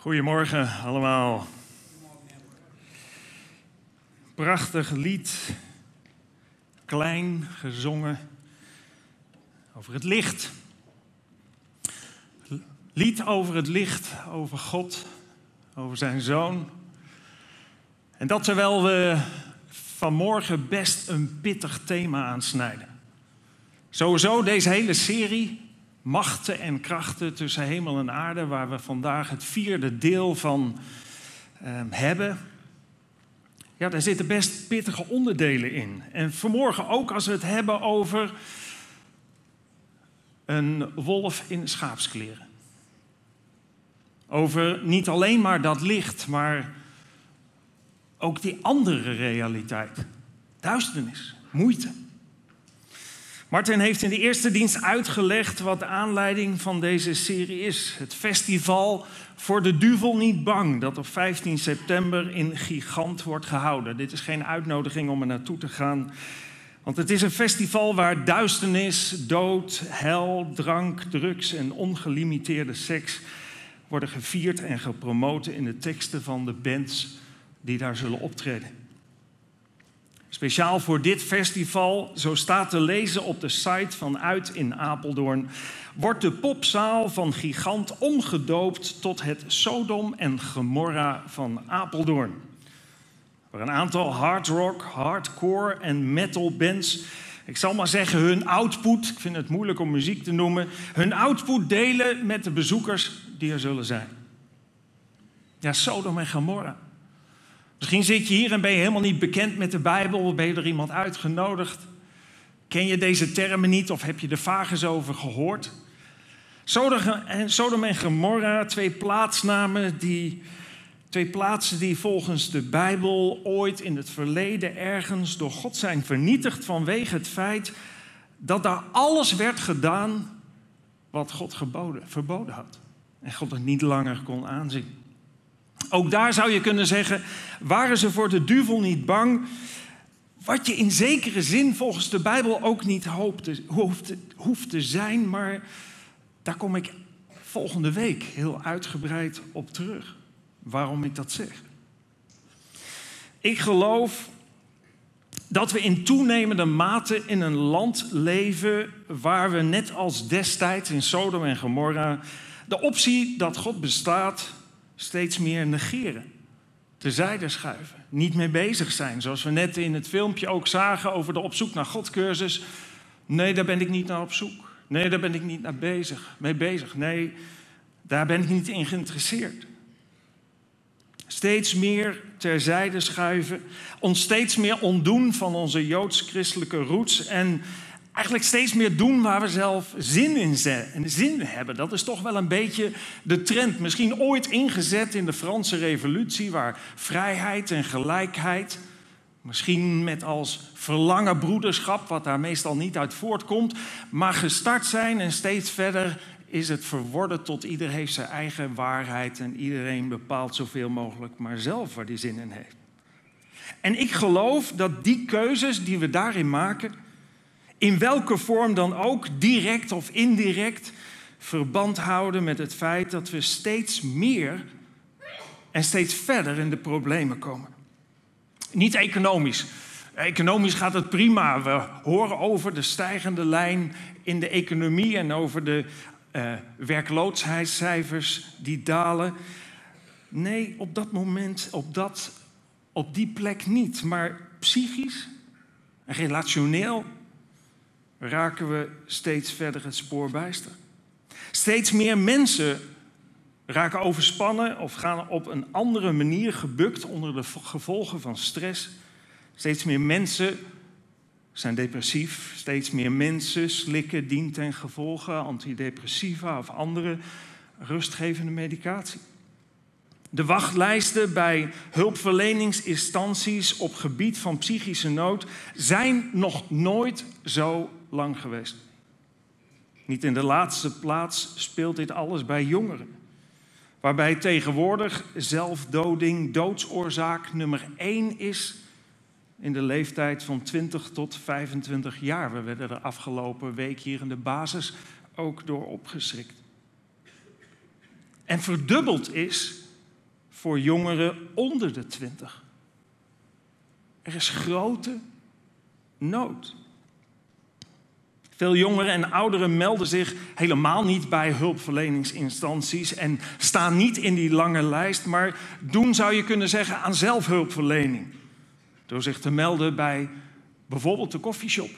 Goedemorgen allemaal. Prachtig lied, klein gezongen over het licht. Lied over het licht, over God, over zijn zoon. En dat terwijl we vanmorgen best een pittig thema aansnijden. Sowieso deze hele serie machten en krachten tussen hemel en aarde, waar we vandaag het vierde deel van uh, hebben. Ja, daar zitten best pittige onderdelen in. En vanmorgen ook als we het hebben over een wolf in schaapskleren. Over niet alleen maar dat licht, maar ook die andere realiteit. Duisternis, moeite. Martin heeft in de eerste dienst uitgelegd wat de aanleiding van deze serie is. Het festival voor de duvel niet bang, dat op 15 september in Gigant wordt gehouden. Dit is geen uitnodiging om er naartoe te gaan. Want het is een festival waar duisternis, dood, hel, drank, drugs en ongelimiteerde seks worden gevierd en gepromoot in de teksten van de bands die daar zullen optreden. Speciaal voor dit festival, zo staat te lezen op de site van Uit in Apeldoorn, wordt de popzaal van Gigant omgedoopt tot het Sodom en Gomorra van Apeldoorn. Waar een aantal hard rock, hardcore en metal bands, ik zal maar zeggen hun output, ik vind het moeilijk om muziek te noemen, hun output delen met de bezoekers die er zullen zijn. Ja, Sodom en Gomorra. Misschien zit je hier en ben je helemaal niet bekend met de Bijbel. Ben je er iemand uitgenodigd? Ken je deze termen niet of heb je er vaag eens over gehoord? Sodom en Gomorra, twee plaatsnamen die, twee plaatsen die volgens de Bijbel ooit in het verleden ergens door God zijn vernietigd vanwege het feit dat daar alles werd gedaan wat God geboden, verboden had. En God het niet langer kon aanzien. Ook daar zou je kunnen zeggen, waren ze voor de duivel niet bang? Wat je in zekere zin volgens de Bijbel ook niet hoopte, hoeft, hoeft te zijn, maar daar kom ik volgende week heel uitgebreid op terug. Waarom ik dat zeg. Ik geloof dat we in toenemende mate in een land leven waar we net als destijds in Sodom en Gomorra de optie dat God bestaat steeds meer negeren. Terzijde schuiven. Niet mee bezig zijn. Zoals we net in het filmpje ook zagen over de op zoek naar God cursus. Nee, daar ben ik niet naar op zoek. Nee, daar ben ik niet naar bezig, mee bezig. Nee, daar ben ik niet in geïnteresseerd. Steeds meer terzijde schuiven. Ons steeds meer ontdoen van onze joods-christelijke roots. En eigenlijk steeds meer doen waar we zelf zin in zin hebben. Dat is toch wel een beetje de trend. Misschien ooit ingezet in de Franse Revolutie, waar vrijheid en gelijkheid, misschien met als verlangen broederschap, wat daar meestal niet uit voortkomt, maar gestart zijn en steeds verder is het verworden tot ieder heeft zijn eigen waarheid en iedereen bepaalt zoveel mogelijk maar zelf waar die zin in heeft. En ik geloof dat die keuzes die we daarin maken, in welke vorm dan ook, direct of indirect, verband houden met het feit dat we steeds meer en steeds verder in de problemen komen. Niet economisch. Economisch gaat het prima. We horen over de stijgende lijn in de economie en over de uh, werkloosheidscijfers die dalen. Nee, op dat moment, op, dat, op die plek niet. Maar psychisch relationeel raken we steeds verder het spoor bijster. Steeds meer mensen raken overspannen of gaan op een andere manier gebukt onder de gevolgen van stress. Steeds meer mensen zijn depressief. Steeds meer mensen slikken dient ten gevolge antidepressiva of andere rustgevende medicatie. De wachtlijsten bij hulpverleningsinstanties op gebied van psychische nood zijn nog nooit zo lang geweest. Niet in de laatste plaats speelt dit alles bij jongeren. Waarbij tegenwoordig zelfdoding doodsoorzaak nummer één is in de leeftijd van 20 tot 25 jaar. We werden er afgelopen week hier in de basis ook door opgeschrikt. En verdubbeld is voor jongeren onder de 20. Er is grote nood. Veel jongeren en ouderen melden zich helemaal niet bij hulpverleningsinstanties en staan niet in die lange lijst, maar doen, zou je kunnen zeggen, aan zelfhulpverlening. Door zich te melden bij bijvoorbeeld de koffieshop.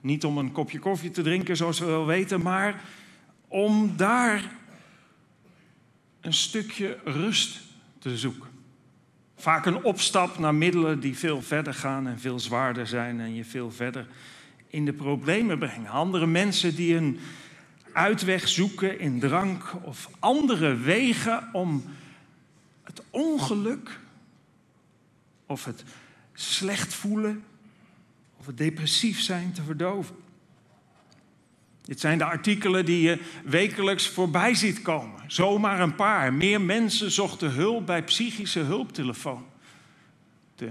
Niet om een kopje koffie te drinken, zoals we wel weten, maar om daar een stukje rust te zoeken. Vaak een opstap naar middelen die veel verder gaan en veel zwaarder zijn en je veel verder in de problemen brengen. Andere mensen die een uitweg zoeken in drank of andere wegen om het ongeluk of het slecht voelen of het depressief zijn te verdoven. Dit zijn de artikelen die je wekelijks voorbij ziet komen. Zomaar een paar. Meer mensen zochten hulp bij psychische hulptelefoon. De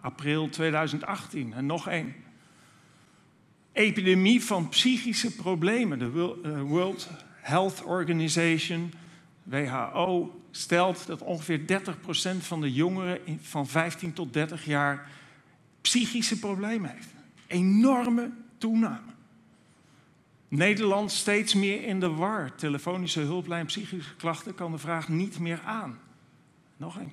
april 2018 en nog één. Epidemie van psychische problemen. De eh, World Health Organization, WHO, stelt dat ongeveer 30% van de jongeren van 15 tot 30 jaar psychische problemen heeft. Enorme toename. Nederland steeds meer in de war. Telefonische hulplijn psychische klachten kan de vraag niet meer aan. Nog een.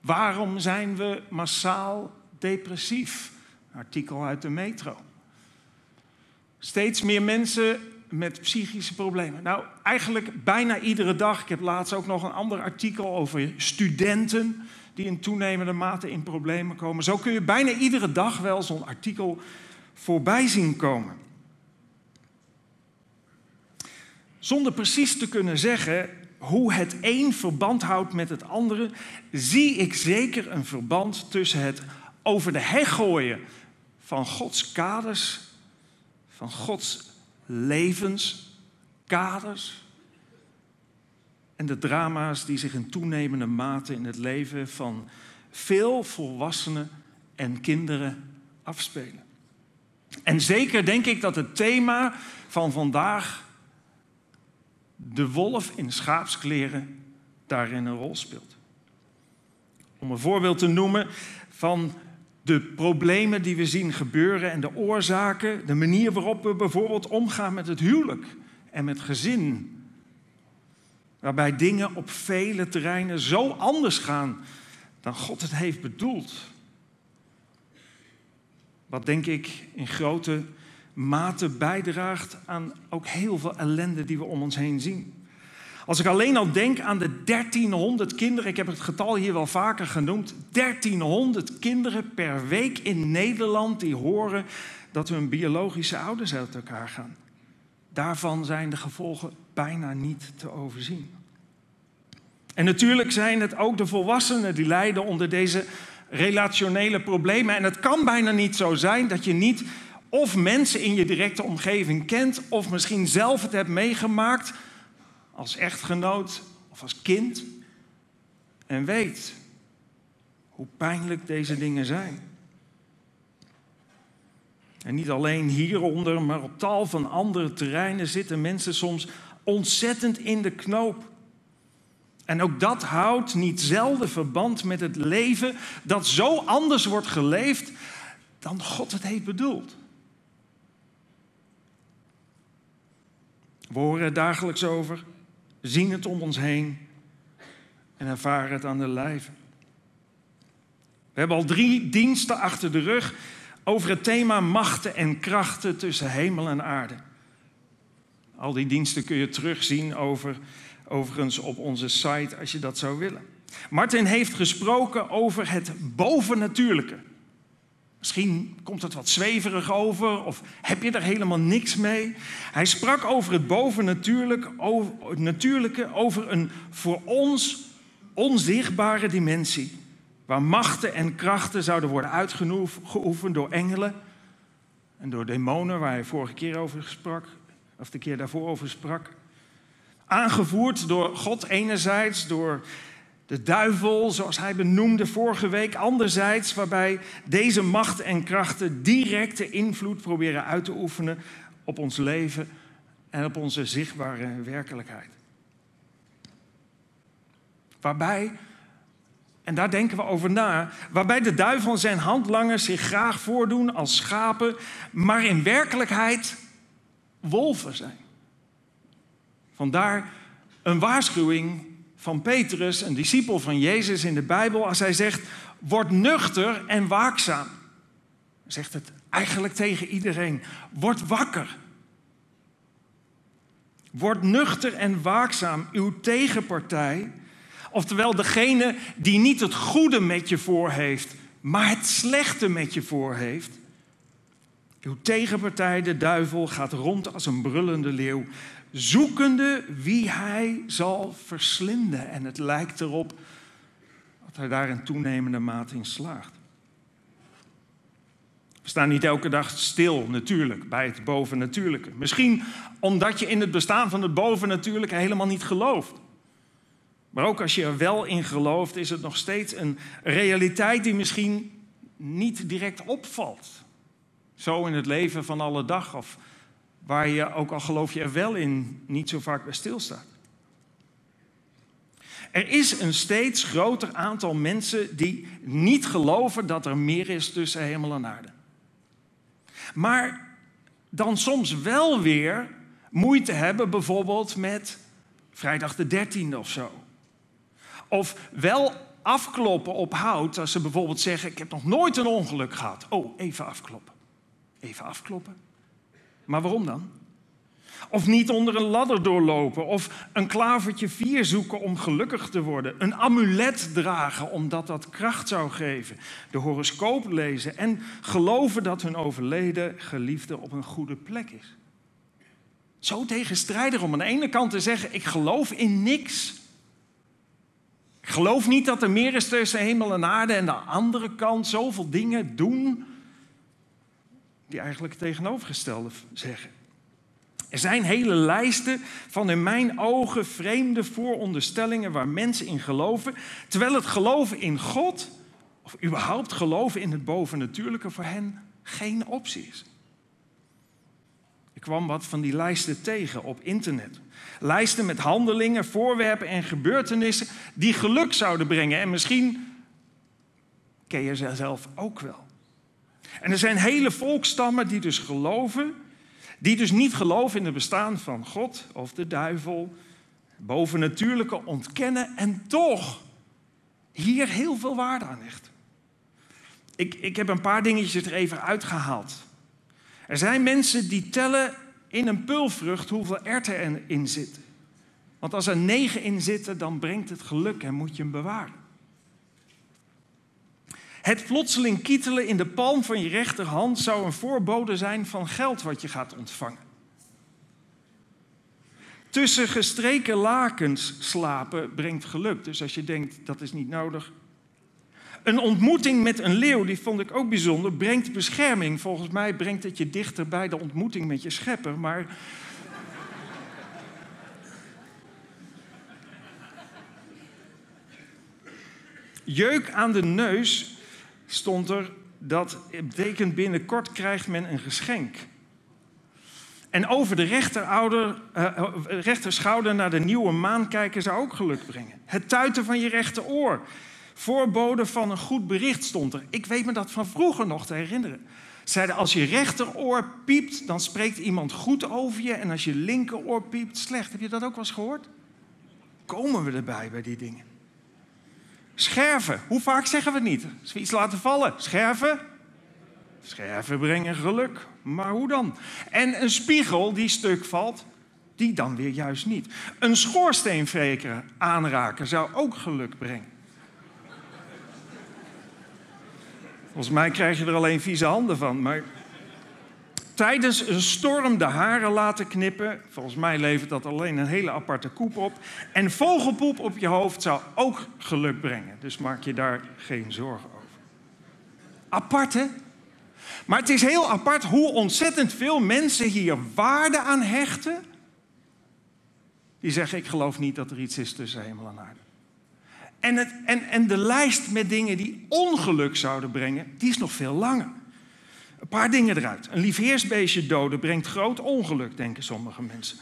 Waarom zijn we massaal depressief? artikel uit de metro. Steeds meer mensen met psychische problemen. Nou, eigenlijk bijna iedere dag. Ik heb laatst ook nog een ander artikel over studenten die in toenemende mate in problemen komen. Zo kun je bijna iedere dag wel zo'n artikel voorbij zien komen. Zonder precies te kunnen zeggen hoe het een verband houdt met het andere, zie ik zeker een verband tussen het over de heg gooien van Gods kaders, van Gods levenskaders en de drama's die zich in toenemende mate in het leven van veel volwassenen en kinderen afspelen. En zeker denk ik dat het thema van vandaag de wolf in schaapskleren daarin een rol speelt. Om een voorbeeld te noemen van de problemen die we zien gebeuren en de oorzaken, de manier waarop we bijvoorbeeld omgaan met het huwelijk en met gezin. Waarbij dingen op vele terreinen zo anders gaan dan God het heeft bedoeld. Wat denk ik in grote mate bijdraagt aan ook heel veel ellende die we om ons heen zien. Als ik alleen al denk aan de 1300 kinderen, ik heb het getal hier wel vaker genoemd, 1300 kinderen per week in Nederland die horen dat hun biologische ouders uit elkaar gaan. Daarvan zijn de gevolgen bijna niet te overzien. En natuurlijk zijn het ook de volwassenen die lijden onder deze relationele problemen. En het kan bijna niet zo zijn dat je niet of mensen in je directe omgeving kent, of misschien zelf het hebt meegemaakt als echtgenoot of als kind. En weet hoe pijnlijk deze dingen zijn. En niet alleen hieronder, maar op tal van andere terreinen zitten mensen soms ontzettend in de knoop. En ook dat houdt niet zelden verband met het leven dat zo anders wordt geleefd dan God het heeft bedoeld. We horen er dagelijks over, zien het om ons heen en ervaren het aan de lijve. We hebben al drie diensten achter de rug over het thema machten en krachten tussen hemel en aarde. Al die diensten kun je terugzien over, overigens op onze site als je dat zou willen. Martin heeft gesproken over het bovennatuurlijke. Misschien komt het wat zweverig over of heb je er helemaal niks mee. Hij sprak over het bovennatuurlijke, over, natuurlijke, over een voor ons onzichtbare dimensie. Waar machten en krachten zouden worden uitgeoefend door engelen en door demonen, waar hij vorige keer over sprak, of de keer daarvoor over sprak. Aangevoerd door God enerzijds, door de duivel, zoals hij benoemde vorige week, anderzijds waarbij deze machten en krachten directe invloed proberen uit te oefenen op ons leven en op onze zichtbare werkelijkheid. Waarbij En daar denken we over na. Waarbij de duivel en zijn handlangers zich graag voordoen als schapen, maar in werkelijkheid wolven zijn. Vandaar een waarschuwing van Petrus, een discipel van Jezus in de Bijbel, als hij zegt: Word nuchter en waakzaam. Zegt het eigenlijk tegen iedereen: Word wakker. Word nuchter en waakzaam. Uw tegenpartij, oftewel degene die niet het goede met je voor heeft, maar het slechte met je voor heeft. Uw tegenpartij, de duivel, gaat rond als een brullende leeuw, zoekende wie hij zal verslinden. En het lijkt erop dat hij daar in toenemende mate in slaagt. We staan niet elke dag stil, natuurlijk, bij het bovennatuurlijke. Misschien omdat je in het bestaan van het bovennatuurlijke helemaal niet gelooft. Maar ook als je er wel in gelooft, is het nog steeds een realiteit die misschien niet direct opvalt. Zo in het leven van alle dag, of waar je, ook al geloof je er wel in, niet zo vaak bij stilstaat. Er is een steeds groter aantal mensen die niet geloven dat er meer is tussen hemel en aarde. Maar dan soms wel weer moeite hebben, bijvoorbeeld met vrijdag de 13e of zo. Of wel afkloppen op hout als ze bijvoorbeeld zeggen: Ik heb nog nooit een ongeluk gehad. Oh, even afkloppen. Even afkloppen. Maar waarom dan? Of niet onder een ladder doorlopen. Of een klavertje vier zoeken om gelukkig te worden. Een amulet dragen omdat dat kracht zou geven. De horoscoop lezen en geloven dat hun overleden geliefde op een goede plek is. Zo tegenstrijdig om aan de ene kant te zeggen: Ik geloof in niks. Ik geloof niet dat er meer is tussen hemel en aarde. En aan de andere kant zoveel dingen doen die eigenlijk het tegenovergestelde zeggen. Er zijn hele lijsten van in mijn ogen vreemde vooronderstellingen waar mensen in geloven, terwijl het geloven in God, of überhaupt geloven in het bovennatuurlijke, voor hen geen optie is. Ik kwam wat van die lijsten tegen op internet. Lijsten met handelingen, voorwerpen en gebeurtenissen die geluk zouden brengen. En misschien ken je ze zelf ook wel. En er zijn hele volkstammen die dus geloven die dus niet geloven in het bestaan van God of de duivel, bovennatuurlijke ontkennen en toch hier heel veel waarde aan hechten. Ik, ik heb een paar dingetjes er even uitgehaald. Er zijn mensen die tellen in een pulvrucht hoeveel erten erin zitten. Want als er negen in zitten, dan brengt het geluk en moet je hem bewaren. Het plotseling kietelen in de palm van je rechterhand zou een voorbode zijn van geld wat je gaat ontvangen. Tussen gestreken lakens slapen brengt geluk. Dus als je denkt dat is niet nodig. Een ontmoeting met een leeuw, die vond ik ook bijzonder, brengt bescherming. Volgens mij brengt het je dichter bij de ontmoeting met je schepper. Maar jeuk aan de neus stond er dat betekent binnenkort krijgt men een geschenk. En over de rechterouder, uh, rechterschouder naar de nieuwe maan kijken zou ook geluk brengen. Het tuiten van je rechteroor. Voorbode van een goed bericht stond er. Ik weet me dat van vroeger nog te herinneren. Zeiden als je rechteroor piept, dan spreekt iemand goed over je. En als je linkeroor piept, slecht. Heb je dat ook wel eens gehoord? Komen we erbij bij die dingen? Scherven. Hoe vaak zeggen we het niet? Als we iets laten vallen. Scherven. Scherven brengen geluk. Maar hoe dan? En een spiegel die stuk valt, die dan weer juist niet. Een schoorsteenveker aanraken zou ook geluk brengen. Volgens mij krijg je er alleen vieze handen van. Maar tijdens een storm de haren laten knippen. Volgens mij levert dat alleen een hele aparte koep op. En vogelpoep op je hoofd zou ook geluk brengen. Dus maak je daar geen zorgen over. Apart hè? Maar het is heel apart hoe ontzettend veel mensen hier waarde aan hechten. Die zeggen: Ik geloof niet dat er iets is tussen hemel en aarde. En, en, en de lijst met dingen die ongeluk zouden brengen, die is nog veel langer. Een paar dingen eruit. Een liefheersbeestje doden brengt groot ongeluk, denken sommige mensen.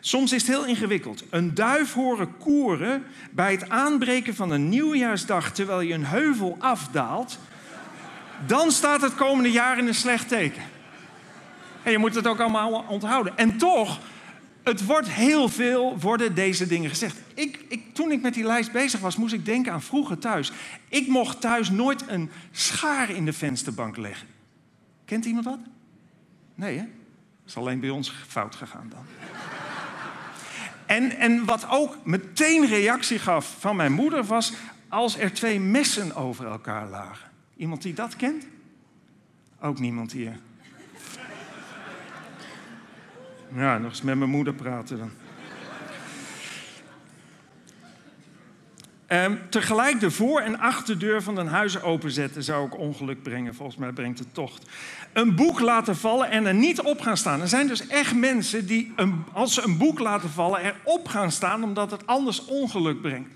Soms is het heel ingewikkeld. Een duif horen koeren bij het aanbreken van een nieuwjaarsdag terwijl je een heuvel afdaalt, dan staat het komende jaar in een slecht teken. En je moet het ook allemaal onthouden. En toch, het wordt heel veel, worden deze dingen gezegd. Ik, ik, toen ik met die lijst bezig was, moest ik denken aan vroeger thuis. Ik mocht thuis nooit een schaar in de vensterbank leggen. Kent iemand dat? Nee, hè? is alleen bij ons fout gegaan dan. En, en wat ook meteen reactie gaf van mijn moeder was als er twee messen over elkaar lagen. Iemand die dat kent? Ook niemand hier. Ja, nog eens met mijn moeder praten dan. Um, tegelijk de voor- en achterdeur van een huis openzetten zou ook ongeluk brengen. Volgens mij brengt het tocht. Een boek laten vallen en er niet op gaan staan. Er zijn dus echt mensen die, een, als ze een boek laten vallen, erop gaan staan omdat het anders ongeluk brengt.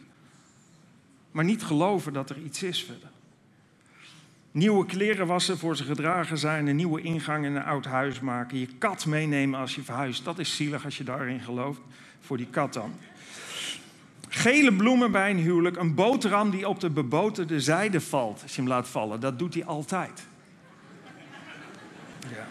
Maar niet geloven dat er iets is verder. Nieuwe kleren wassen voor ze gedragen zijn, een nieuwe ingang in een oud huis maken. Je kat meenemen als je verhuist. Dat is zielig als je daarin gelooft. Voor die kat dan. Gele bloemen bij een huwelijk. Een boterham die op de beboterde zijde valt. Als je hem laat vallen. Dat doet hij altijd. Ja.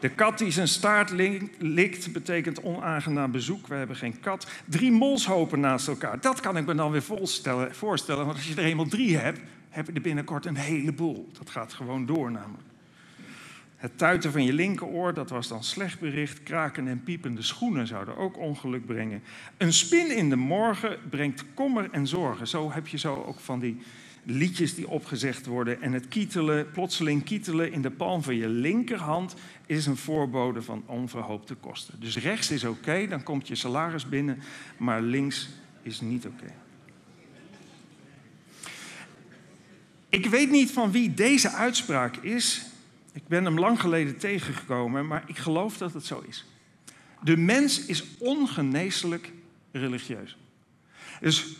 De kat die zijn staart likt, betekent onaangenaam bezoek. We hebben geen kat. Drie molshopen naast elkaar. Dat kan ik me dan weer voorstellen. voorstellen want als je er eenmaal drie hebt, heb je er binnenkort een heleboel. Dat gaat gewoon door namelijk. Het tuiten van je linkeroor, dat was dan slecht bericht. Kraken en piepende schoenen zouden ook ongeluk brengen. Een spin in de morgen brengt kommer en zorgen. Zo heb je zo ook van die liedjes die opgezegd worden. En het kietelen, plotseling kietelen in de palm van je linkerhand is een voorbode van onverhoopte kosten. Dus rechts is oké, dan komt je salaris binnen, maar links is niet oké. Ik weet niet van wie deze uitspraak is. Ik ben hem lang geleden tegengekomen, maar ik geloof dat het zo is. De mens is ongeneeslijk religieus. Dus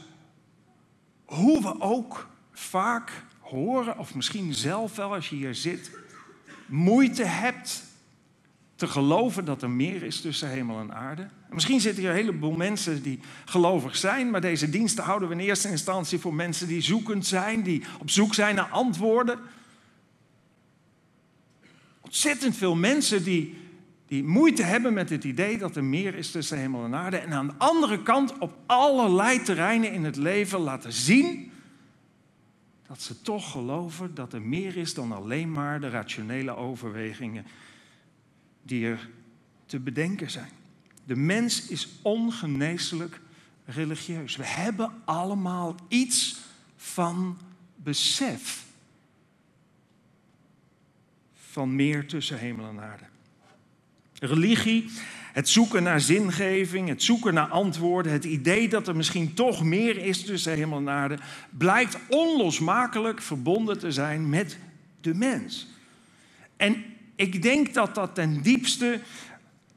hoe we ook vaak horen, of misschien zelf wel als je hier zit, moeite hebt te geloven dat er meer is tussen hemel en aarde. Misschien zitten hier een heleboel mensen die gelovig zijn, maar deze diensten houden we in eerste instantie voor mensen die zoekend zijn, die op zoek zijn naar antwoorden. Ontzettend veel mensen die, die moeite hebben met het idee dat er meer is tussen hemel en aarde. En aan de andere kant op allerlei terreinen in het leven laten zien dat ze toch geloven dat er meer is dan alleen maar de rationele overwegingen die er te bedenken zijn. De mens is ongeneeslijk religieus. We hebben allemaal iets van besef van meer tussen hemel en aarde. Religie, het zoeken naar zingeving, het zoeken naar antwoorden, het idee dat er misschien toch meer is tussen hemel en aarde, blijkt onlosmakelijk verbonden te zijn met de mens. En ik denk dat dat ten diepste,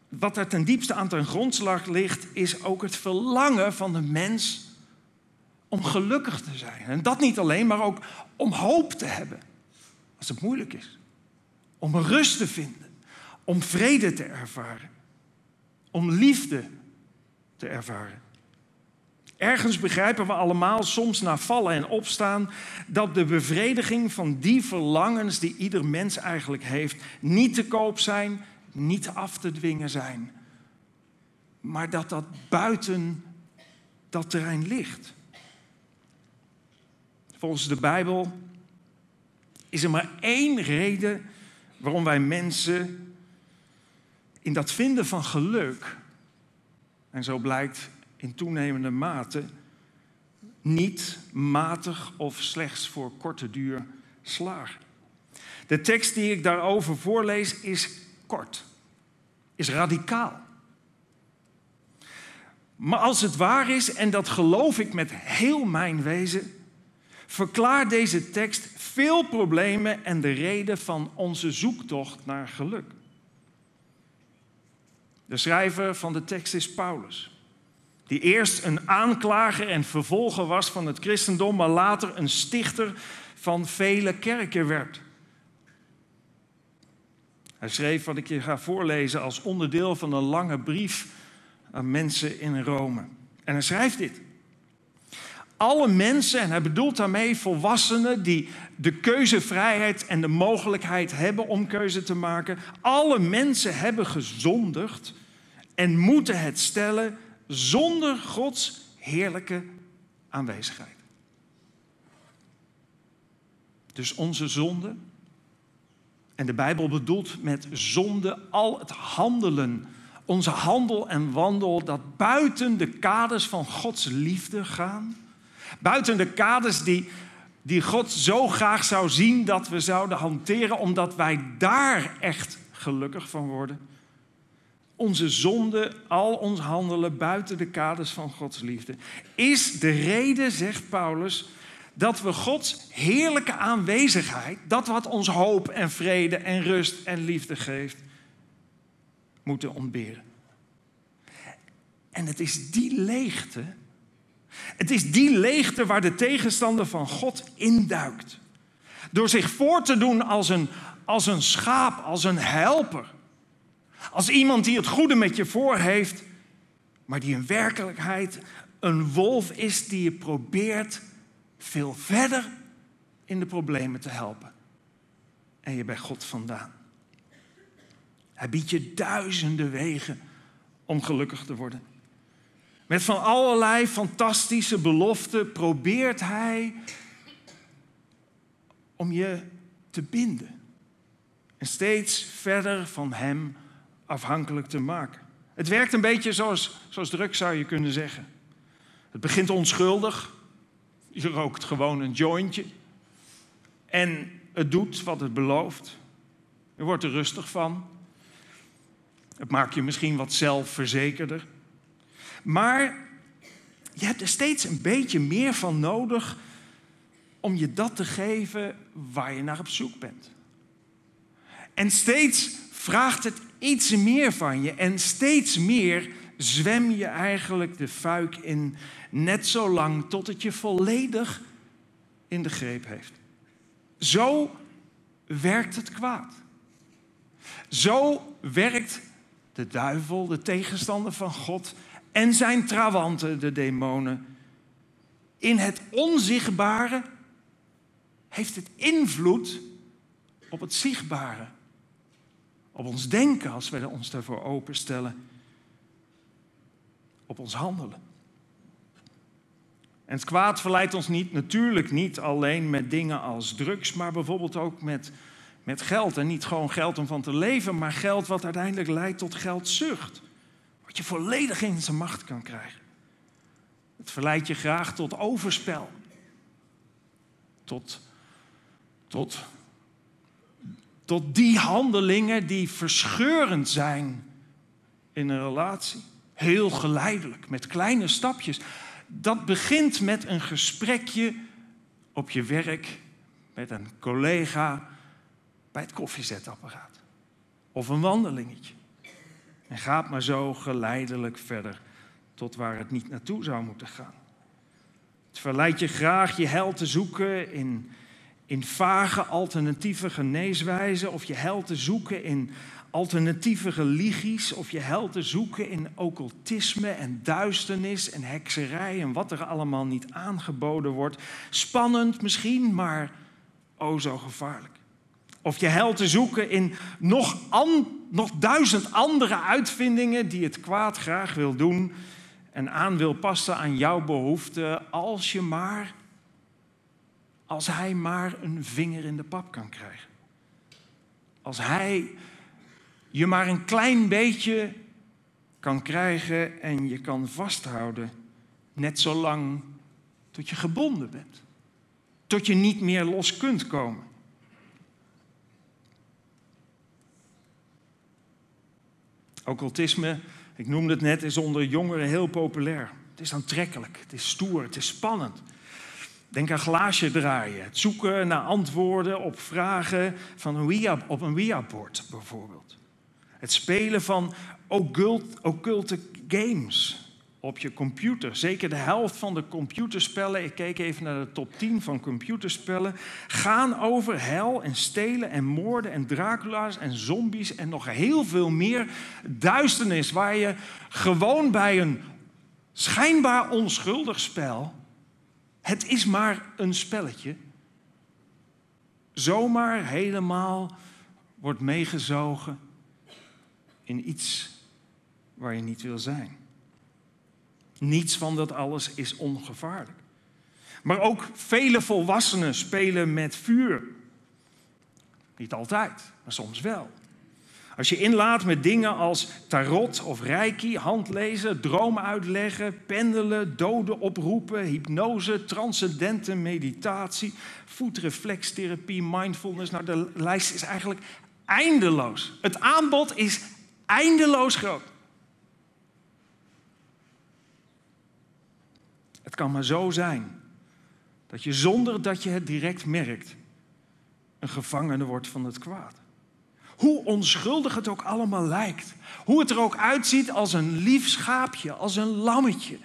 wat er ten diepste aan ten grondslag ligt, is ook het verlangen van de mens om gelukkig te zijn. En dat niet alleen, maar ook om hoop te hebben als het moeilijk is. Om rust te vinden, om vrede te ervaren, om liefde te ervaren. Ergens begrijpen we allemaal, soms na vallen en opstaan, dat de bevrediging van die verlangens die ieder mens eigenlijk heeft, niet te koop zijn, niet af te dwingen zijn, maar dat dat buiten dat terrein ligt. Volgens de Bijbel is er maar één reden waarom wij mensen in dat vinden van geluk, en zo blijkt in toenemende mate niet matig of slechts voor korte duur slagen. De tekst die ik daarover voorlees is kort, is radicaal. Maar als het waar is, en dat geloof ik met heel mijn wezen, verklaart deze tekst veel problemen en de reden van onze zoektocht naar geluk. De schrijver van de tekst is Paulus die eerst een aanklager en vervolger was van het christendom, maar later een stichter van vele kerken werd. Hij schreef wat ik je ga voorlezen als onderdeel van een lange brief aan mensen in Rome. En hij schrijft dit. Alle mensen, en hij bedoelt daarmee volwassenen die de keuzevrijheid en de mogelijkheid hebben om keuze te maken. Alle mensen hebben gezondigd en moeten het stellen zonder Gods heerlijke aanwezigheid. Dus onze zonde, en de Bijbel bedoelt met zonde al het handelen, onze handel en wandel dat buiten de kaders van Gods liefde gaan. Buiten de kaders die, die God zo graag zou zien dat we zouden hanteren, omdat wij daar echt gelukkig van worden. Onze zonde, al ons handelen buiten de kaders van Gods liefde, is de reden, zegt Paulus, dat we Gods heerlijke aanwezigheid, dat wat ons hoop en vrede en rust en liefde geeft, moeten ontberen. En het is die leegte, het is die leegte waar de tegenstander van God induikt. Door zich voor te doen als een, als een schaap, als een helper. Als iemand die het goede met je voor heeft, maar die in werkelijkheid een wolf is die je probeert veel verder in de problemen te helpen. En je bij God vandaan. Hij biedt je duizenden wegen om gelukkig te worden. Met van allerlei fantastische beloften probeert hij om je te binden. En steeds verder van hem afhankelijk te maken. Het werkt een beetje zoals, zoals drugs zou je kunnen zeggen. Het begint onschuldig. Je rookt gewoon een jointje. En het doet wat het belooft. Je wordt er rustig van. Het maakt je misschien wat zelfverzekerder. Maar je hebt er steeds een beetje meer van nodig om je dat te geven waar je naar op zoek bent. En steeds vraagt het iets meer van je en steeds meer zwem je eigenlijk de fuik in, net zo lang tot het je volledig in de greep heeft. Zo werkt het kwaad. Zo werkt de duivel, de tegenstander van God en zijn trawanten, de demonen. In het onzichtbare heeft het invloed op het zichtbare. Op ons denken als we ons daarvoor openstellen. Op ons handelen. En het kwaad verleidt ons niet, natuurlijk niet alleen met dingen als drugs, maar bijvoorbeeld ook met, met geld. En niet gewoon geld om van te leven, maar geld wat uiteindelijk leidt tot geldzucht. Je volledig in zijn macht kan krijgen. Het verleidt je graag tot overspel. Tot, tot, tot die handelingen die verscheurend zijn in een relatie. Heel geleidelijk, met kleine stapjes. Dat begint met een gesprekje op je werk met een collega bij het koffiezetapparaat. Of een wandelingetje. En gaat maar zo geleidelijk verder tot waar het niet naartoe zou moeten gaan. Het verleidt je graag je hel te zoeken in, in vage alternatieve geneeswijzen of je hel te zoeken in alternatieve religies of je hel te zoeken in occultisme en duisternis en hekserij en wat er allemaal niet aangeboden wordt. Spannend misschien, maar o zo gevaarlijk. Of je hel te zoeken in nog, nog duizend andere uitvindingen die het kwaad graag wil doen en aan wil passen aan jouw behoeften, als je maar, als hij maar een vinger in de pap kan krijgen. Als hij je maar een klein beetje kan krijgen en je kan vasthouden, net zolang tot je gebonden bent, tot je niet meer los kunt komen. Occultisme, ik noemde het net, is onder jongeren heel populair. Het is aantrekkelijk, het is stoer, het is spannend. Denk aan glaasje draaien, het zoeken naar antwoorden op vragen van een op een Ouija-bord bijvoorbeeld. Het spelen van occulte games op je computer. Zeker de helft van de computerspellen, ik keek even naar de top 10 van computerspellen, gaan over hel en stelen en moorden en Dracula's en zombies en nog heel veel meer duisternis waar je gewoon bij een schijnbaar onschuldig spel, het is maar een spelletje, zomaar helemaal wordt meegezogen in iets waar je niet wil zijn. Niets van dat alles is ongevaarlijk. Maar ook vele volwassenen spelen met vuur. Niet altijd, maar soms wel. Als je inlaat met dingen als tarot of reiki, handlezen, dromen uitleggen, pendelen, doden oproepen, hypnose, transcendente meditatie, voetreflextherapie, mindfulness. Nou, de lijst is eigenlijk eindeloos. Het aanbod is eindeloos groot. Het kan maar zo zijn dat je zonder dat je het direct merkt, een gevangene wordt van het kwaad. Hoe onschuldig het ook allemaal lijkt. Hoe het er ook uitziet als een lief schaapje, als een lammetje.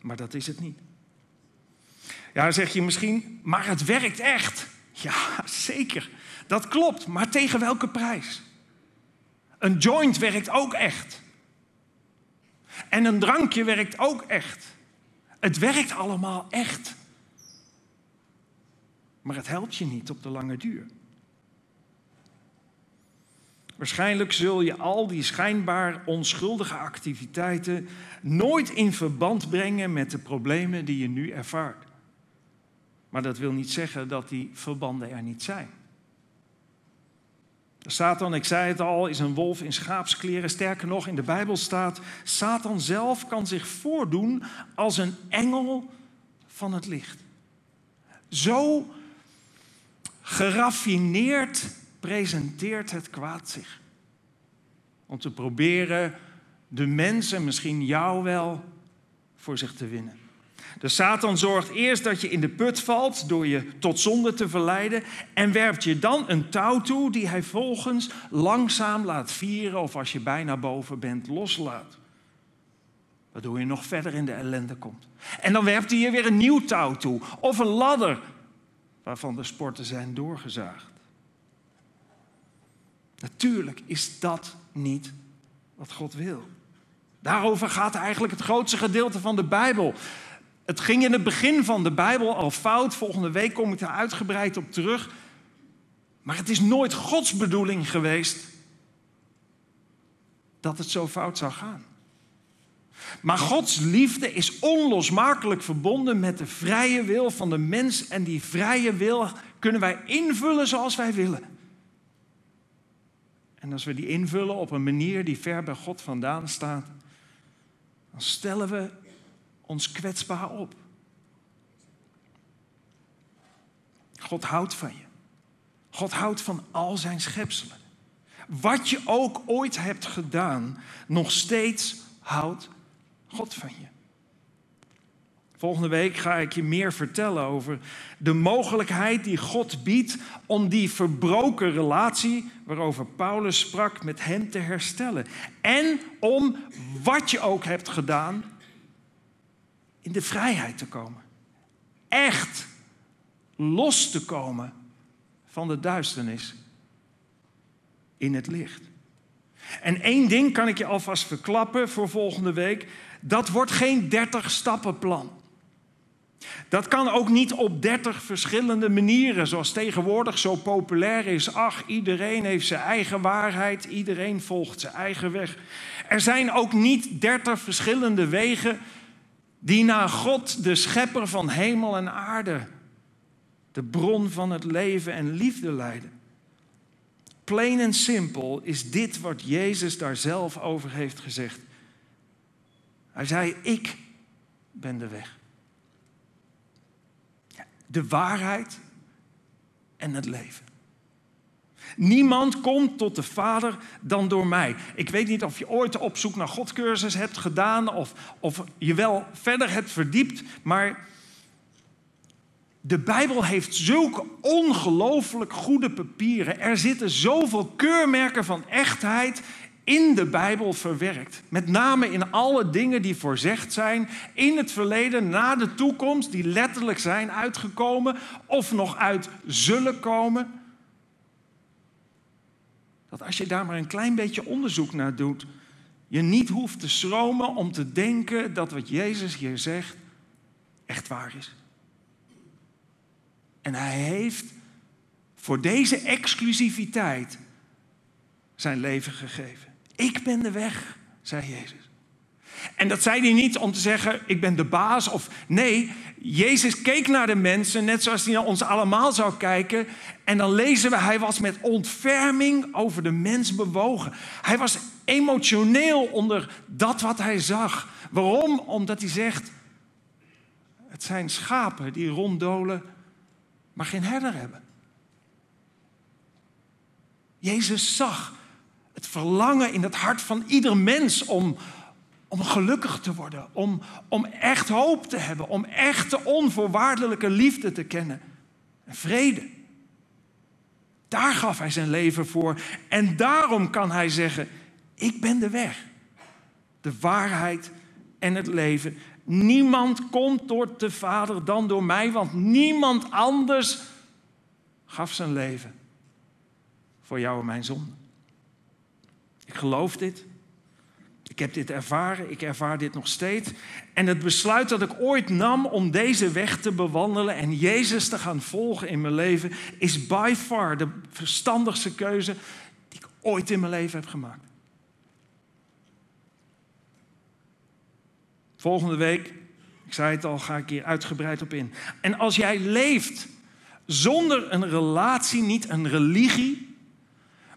Maar dat is het niet. Ja, zeg je misschien, maar het werkt echt. Ja, zeker. Dat klopt, maar tegen welke prijs? Een joint werkt ook echt. En een drankje werkt ook echt. Het werkt allemaal echt. Maar het helpt je niet op de lange duur. Waarschijnlijk zul je al die schijnbaar onschuldige activiteiten nooit in verband brengen met de problemen die je nu ervaart. Maar dat wil niet zeggen dat die verbanden er niet zijn. Satan, ik zei het al, is een wolf in schaapskleren. Sterker nog, in de Bijbel staat, Satan zelf kan zich voordoen als een engel van het licht. Zo geraffineerd presenteert het kwaad zich. Om te proberen de mensen, misschien jou wel, voor zich te winnen. De Satan zorgt eerst dat je in de put valt door je tot zonde te verleiden en werpt je dan een touw toe die hij volgens langzaam laat vieren of als je bijna boven bent loslaat. Waardoor je nog verder in de ellende komt. En dan werpt hij je weer een nieuw touw toe of een ladder waarvan de sporten zijn doorgezaagd. Natuurlijk is dat niet wat God wil. Daarover gaat eigenlijk het grootste gedeelte van de Bijbel. Het ging in het begin van de Bijbel al fout. Volgende week kom ik daar uitgebreid op terug. Maar het is nooit Gods bedoeling geweest dat het zo fout zou gaan. Maar Gods liefde is onlosmakelijk verbonden met de vrije wil van de mens. En die vrije wil kunnen wij invullen zoals wij willen. En als we die invullen op een manier die ver bij God vandaan staat, dan stellen we ons kwetsbaar op. God houdt van je. God houdt van al zijn schepselen. Wat je ook ooit hebt gedaan, nog steeds houdt God van je. Volgende week ga ik je meer vertellen over de mogelijkheid die God biedt om die verbroken relatie waarover Paulus sprak met hem te herstellen. En om wat je ook hebt gedaan, in de vrijheid te komen. Echt los te komen van de duisternis in het licht. En één ding kan ik je alvast verklappen voor volgende week. Dat wordt geen 30 stappenplan. Dat kan ook niet op 30 verschillende manieren, zoals tegenwoordig zo populair is. Ach, iedereen heeft zijn eigen waarheid, iedereen volgt zijn eigen weg. Er zijn ook niet 30 verschillende wegen die naar God, de schepper van hemel en aarde, de bron van het leven en liefde leiden. Plain en simpel is dit wat Jezus daar zelf over heeft gezegd. Hij zei, ik ben de weg. De waarheid en het leven. Niemand komt tot de Vader dan door mij. Ik weet niet of je ooit op zoek naar Godcursus hebt gedaan of, of je wel verder hebt verdiept, maar de Bijbel heeft zulke ongelooflijk goede papieren. Er zitten zoveel keurmerken van echtheid in de Bijbel verwerkt. Met name in alle dingen die voorzegd zijn in het verleden, na de toekomst, die letterlijk zijn uitgekomen of nog uit zullen komen. Dat als je daar maar een klein beetje onderzoek naar doet, je niet hoeft te schromen om te denken dat wat Jezus hier zegt echt waar is. En hij heeft voor deze exclusiviteit zijn leven gegeven. Ik ben de weg, zei Jezus. En dat zei hij niet om te zeggen, ik ben de baas of nee. Jezus keek naar de mensen, net zoals hij naar ons allemaal zou kijken. En dan lezen we, hij was met ontferming over de mens bewogen. Hij was emotioneel onder dat wat hij zag. Waarom? Omdat hij zegt, het zijn schapen die ronddolen, maar geen herder hebben. Jezus zag het verlangen in het hart van ieder mens om, om gelukkig te worden, om, om echt hoop te hebben, om echte onvoorwaardelijke liefde te kennen en vrede. Daar gaf hij zijn leven voor en daarom kan hij zeggen, ik ben de weg, de waarheid en het leven. Niemand komt tot de Vader dan door mij, want niemand anders gaf zijn leven voor jou en mijn zonde. Ik geloof dit. Ik heb dit ervaren, ik ervaar dit nog steeds. En het besluit dat ik ooit nam om deze weg te bewandelen en Jezus te gaan volgen in mijn leven, is by far de verstandigste keuze die ik ooit in mijn leven heb gemaakt. Volgende week, ik zei het al, ga ik hier uitgebreid op in. En als jij leeft zonder een relatie, niet een religie,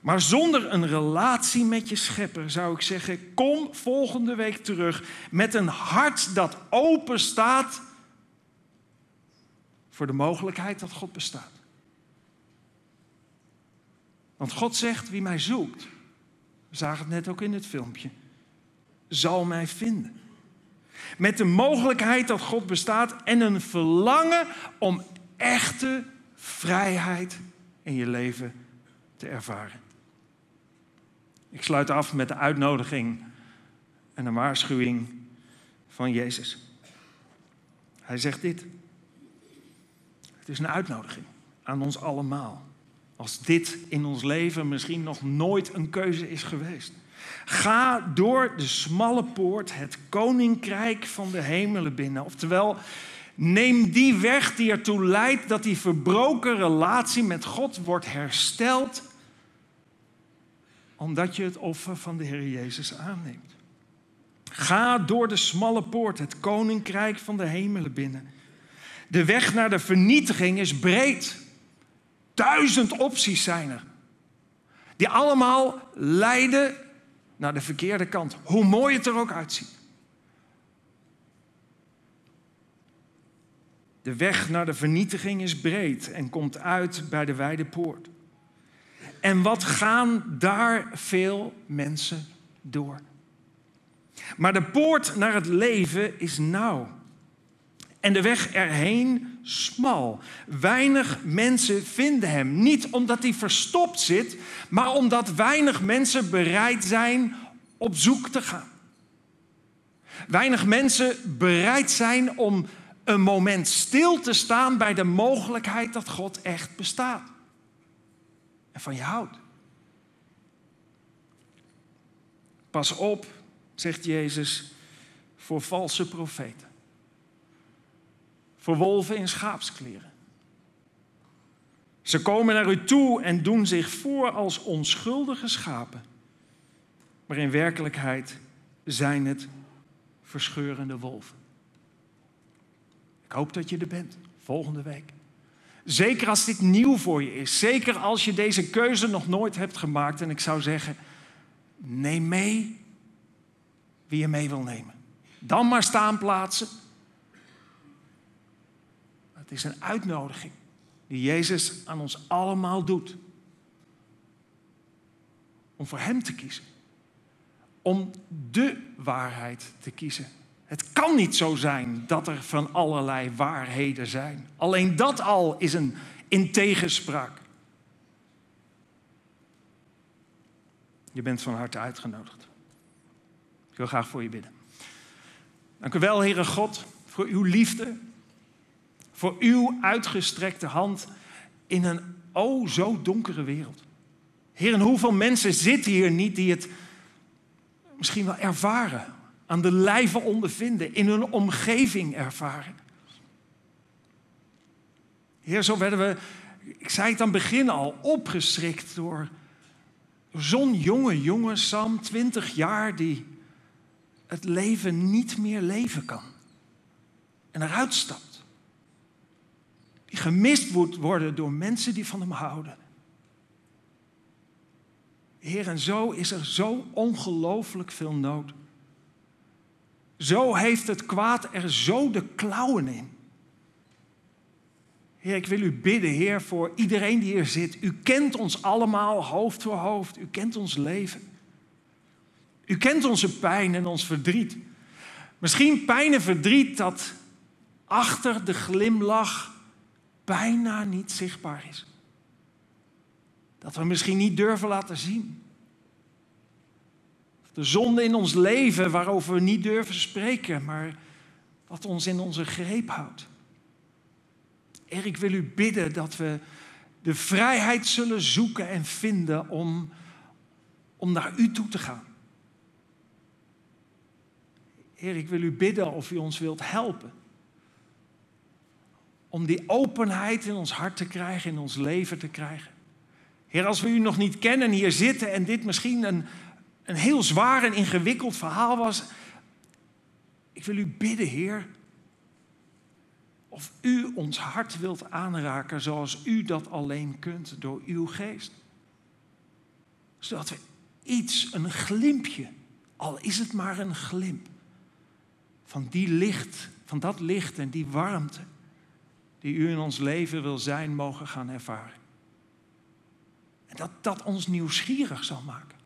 maar zonder een relatie met je schepper zou ik zeggen: kom volgende week terug met een hart dat open staat voor de mogelijkheid dat God bestaat. Want God zegt: wie mij zoekt, we zagen het net ook in het filmpje, zal mij vinden. Met de mogelijkheid dat God bestaat en een verlangen om echte vrijheid in je leven te ervaren. Ik sluit af met de uitnodiging en een waarschuwing van Jezus. Hij zegt dit. Het is een uitnodiging aan ons allemaal. Als dit in ons leven misschien nog nooit een keuze is geweest. Ga door de smalle poort het koninkrijk van de hemelen binnen. Oftewel, neem die weg die ertoe leidt dat die verbroken relatie met God wordt hersteld omdat je het offer van de Heer Jezus aanneemt. Ga door de smalle poort, het koninkrijk van de hemelen binnen. De weg naar de vernietiging is breed. Duizend opties zijn er. Die allemaal leiden naar de verkeerde kant, hoe mooi het er ook uitziet. De weg naar de vernietiging is breed en komt uit bij de wijde poort. En wat gaan daar veel mensen door? Maar de poort naar het leven is nauw. En de weg erheen smal. Weinig mensen vinden hem. Niet omdat hij verstopt zit, maar omdat weinig mensen bereid zijn op zoek te gaan. Weinig mensen bereid zijn om een moment stil te staan bij de mogelijkheid dat God echt bestaat en van je houdt. Pas op, zegt Jezus, voor valse profeten. Voor wolven in schaapskleren. Ze komen naar u toe en doen zich voor als onschuldige schapen. Maar in werkelijkheid zijn het verscheurende wolven. Ik hoop dat je er bent volgende week. Zeker als dit nieuw voor je is. Zeker als je deze keuze nog nooit hebt gemaakt. En ik zou zeggen, neem mee wie je mee wil nemen. Dan maar staan plaatsen. Het is een uitnodiging die Jezus aan ons allemaal doet. Om voor Hem te kiezen. Om de waarheid te kiezen. Het kan niet zo zijn dat er van allerlei waarheden zijn. Alleen dat al is een in tegenspraak. Je bent van harte uitgenodigd. Ik wil graag voor je bidden. Dank u wel, Heere God, voor uw liefde, voor uw uitgestrekte hand in een o zo donkere wereld. Heer, hoeveel mensen zitten hier niet die het misschien wel ervaren, aan de lijve ondervinden, in hun omgeving ervaren. Heer, zo werden we, ik zei het aan het begin al, opgeschrikt door zo'n jonge jongen, Sam, 20 jaar, die het leven niet meer leven kan. En eruit stapt. Die gemist moet worden door mensen die van hem houden. Heer, en zo is er zo ongelooflijk veel nood. Zo heeft het kwaad er zo de klauwen in. Heer, ik wil u bidden, Heer, voor iedereen die hier zit. U kent ons allemaal hoofd voor hoofd. U kent ons leven. U kent onze pijn en ons verdriet. Misschien pijn en verdriet dat achter de glimlach bijna niet zichtbaar is. Dat we misschien niet durven laten zien. De zonde in ons leven waarover we niet durven spreken, maar wat ons in onze greep houdt. Heer, ik wil u bidden dat we de vrijheid zullen zoeken en vinden om, om naar u toe te gaan. Heer, ik wil u bidden of u ons wilt helpen. Om die openheid in ons hart te krijgen, in ons leven te krijgen. Heer, als we u nog niet kennen hier zitten en dit misschien een, een heel zwaar en ingewikkeld verhaal was. Ik wil u bidden, Heer, of u ons hart wilt aanraken zoals u dat alleen kunt door uw geest. Zodat we iets, een glimpje, al is het maar een glimp, van die licht, van dat licht en die warmte die u in ons leven wil zijn, mogen gaan ervaren. En dat dat ons nieuwsgierig zal maken.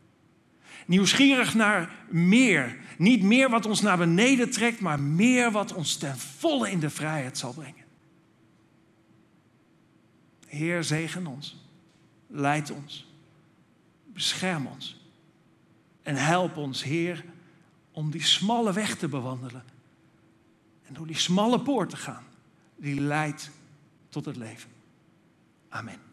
Nieuwsgierig naar meer. Niet meer wat ons naar beneden trekt, maar meer wat ons ten volle in de vrijheid zal brengen. Heer, zegen ons. Leid ons. Bescherm ons. En help ons, Heer, om die smalle weg te bewandelen. En door die smalle poort te gaan, die leidt tot het leven. Amen.